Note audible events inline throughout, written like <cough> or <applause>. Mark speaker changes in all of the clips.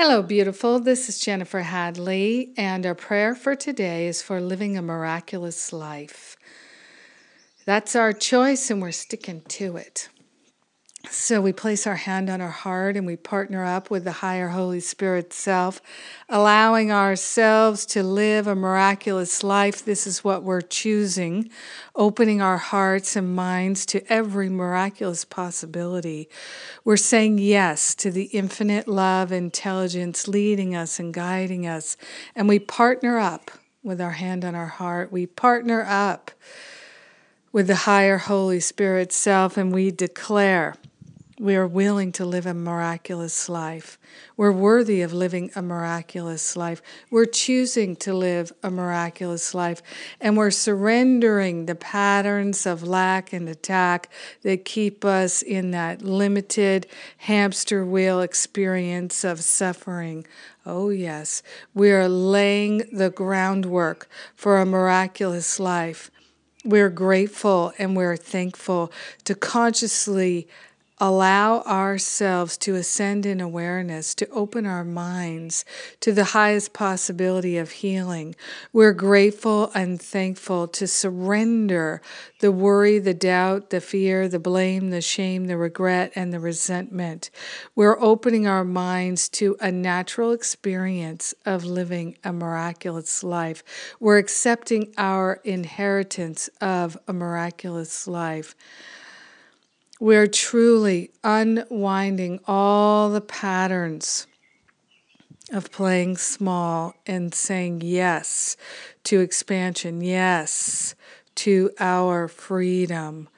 Speaker 1: Hello, beautiful. This is Jennifer Hadley, and our prayer for today is for living a miraculous life. That's our choice, and we're sticking to it. So we place our hand on our heart and we partner up with the higher Holy Spirit self, allowing ourselves to live a miraculous life. This is what we're choosing, opening our hearts and minds to every miraculous possibility. We're saying yes to the infinite love, intelligence leading us and guiding us. And we partner up with our hand on our heart. We partner up with the higher Holy Spirit self and we declare we are willing to live a miraculous life. We're worthy of living a miraculous life. We're choosing to live a miraculous life. And we're surrendering the patterns of lack and attack that keep us in that limited hamster wheel experience of suffering. Oh, yes, we are laying the groundwork for a miraculous life. We're grateful and we're thankful to consciously allow ourselves to ascend in awareness, to open our minds to the highest possibility of healing. We're grateful and thankful to surrender the worry, the doubt, the fear, the blame, the shame, the regret, and the resentment. We're opening our minds to a natural experience of living a miraculous life. We're accepting our inheritance of a miraculous life. We're truly unwinding all the patterns of playing small and saying yes to expansion, yes to our freedom.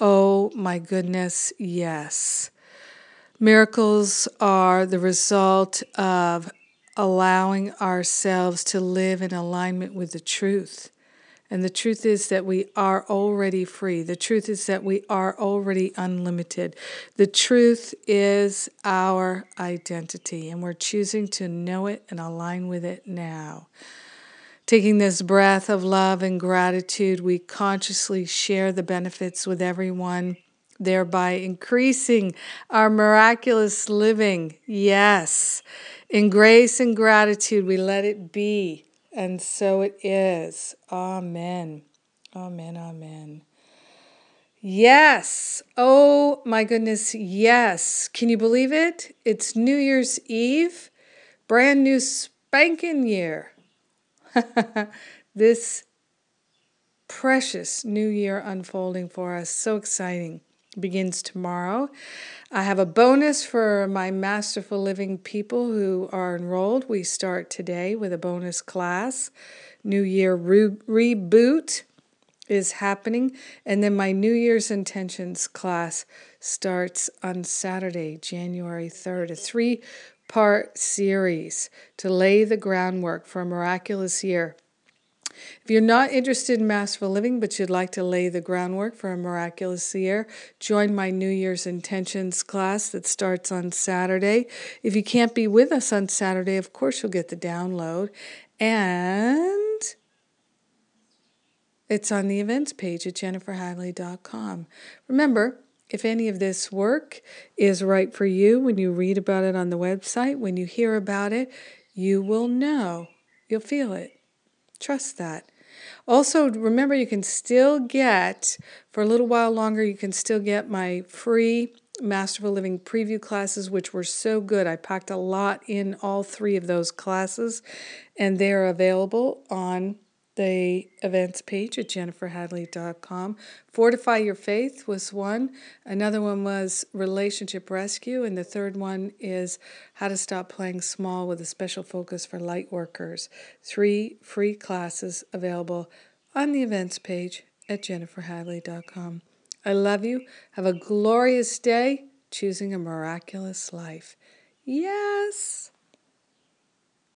Speaker 1: Oh my goodness, yes. Miracles are the result of allowing ourselves to live in alignment with the truth. And the truth is that we are already free. The truth is that we are already unlimited. The truth is our identity, and we're choosing to know it and align with it now. Taking this breath of love and gratitude, we consciously share the benefits with everyone, thereby increasing our miraculous living. Yes. In grace and gratitude, we let it be. And so it is. Amen. Amen. Amen. Yes. Oh my goodness. Yes. Can you believe it? It's New Year's Eve, brand new spanking year. <laughs> this precious new year unfolding for us. So exciting begins tomorrow. I have a bonus for my Masterful Living people who are enrolled. We start today with a bonus class. New Year re- reboot is happening. And then my New Year's intentions class starts on Saturday, January 3rd, a three part series to lay the groundwork for a miraculous year. If you're not interested in masterful living, but you'd like to lay the groundwork for a miraculous year, join my New Year's intentions class that starts on Saturday. If you can't be with us on Saturday, of course, you'll get the download. And it's on the events page at jenniferhadley.com. Remember, if any of this work is right for you, when you read about it on the website, when you hear about it, you will know. You'll feel it. Trust that. Also, remember you can still get, for a little while longer, you can still get my free Masterful Living preview classes, which were so good. I packed a lot in all three of those classes, and they're available on the events page at jenniferhadley.com. Fortify Your Faith was one. Another one was Relationship Rescue. And the third one is How to Stop Playing Small with a special focus for light workers. Three free classes available on the events page at jenniferhadley.com. I love you. Have a glorious day choosing a miraculous life. Yes.